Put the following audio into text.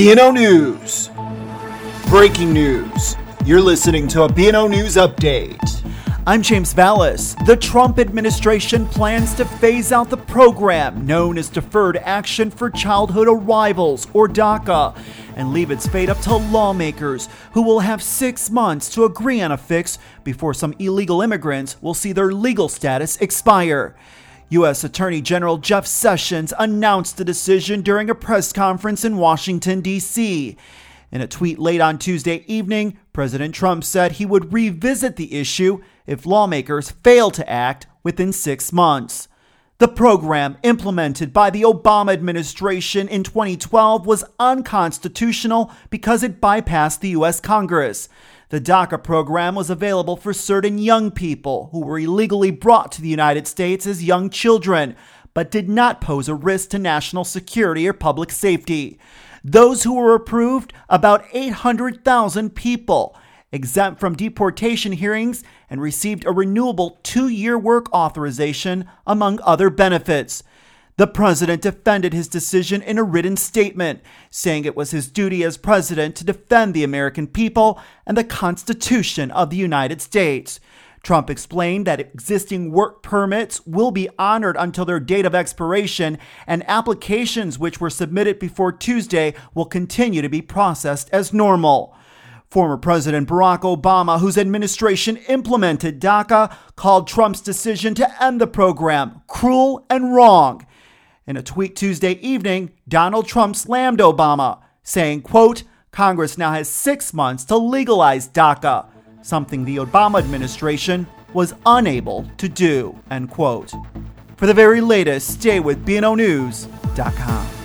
BNO News. Breaking news. You're listening to a BNO News update. I'm James Valles. The Trump administration plans to phase out the program known as Deferred Action for Childhood Arrivals, or DACA, and leave its fate up to lawmakers who will have six months to agree on a fix before some illegal immigrants will see their legal status expire. U.S. Attorney General Jeff Sessions announced the decision during a press conference in Washington, D.C. In a tweet late on Tuesday evening, President Trump said he would revisit the issue if lawmakers fail to act within six months. The program implemented by the Obama administration in 2012 was unconstitutional because it bypassed the U.S. Congress. The DACA program was available for certain young people who were illegally brought to the United States as young children, but did not pose a risk to national security or public safety. Those who were approved, about 800,000 people, exempt from deportation hearings and received a renewable two year work authorization, among other benefits. The president defended his decision in a written statement, saying it was his duty as president to defend the American people and the Constitution of the United States. Trump explained that existing work permits will be honored until their date of expiration, and applications which were submitted before Tuesday will continue to be processed as normal. Former President Barack Obama, whose administration implemented DACA, called Trump's decision to end the program cruel and wrong. In a tweet Tuesday evening, Donald Trump slammed Obama, saying, quote, Congress now has six months to legalize DACA, something the Obama administration was unable to do, end quote. For the very latest, stay with BNONews.com.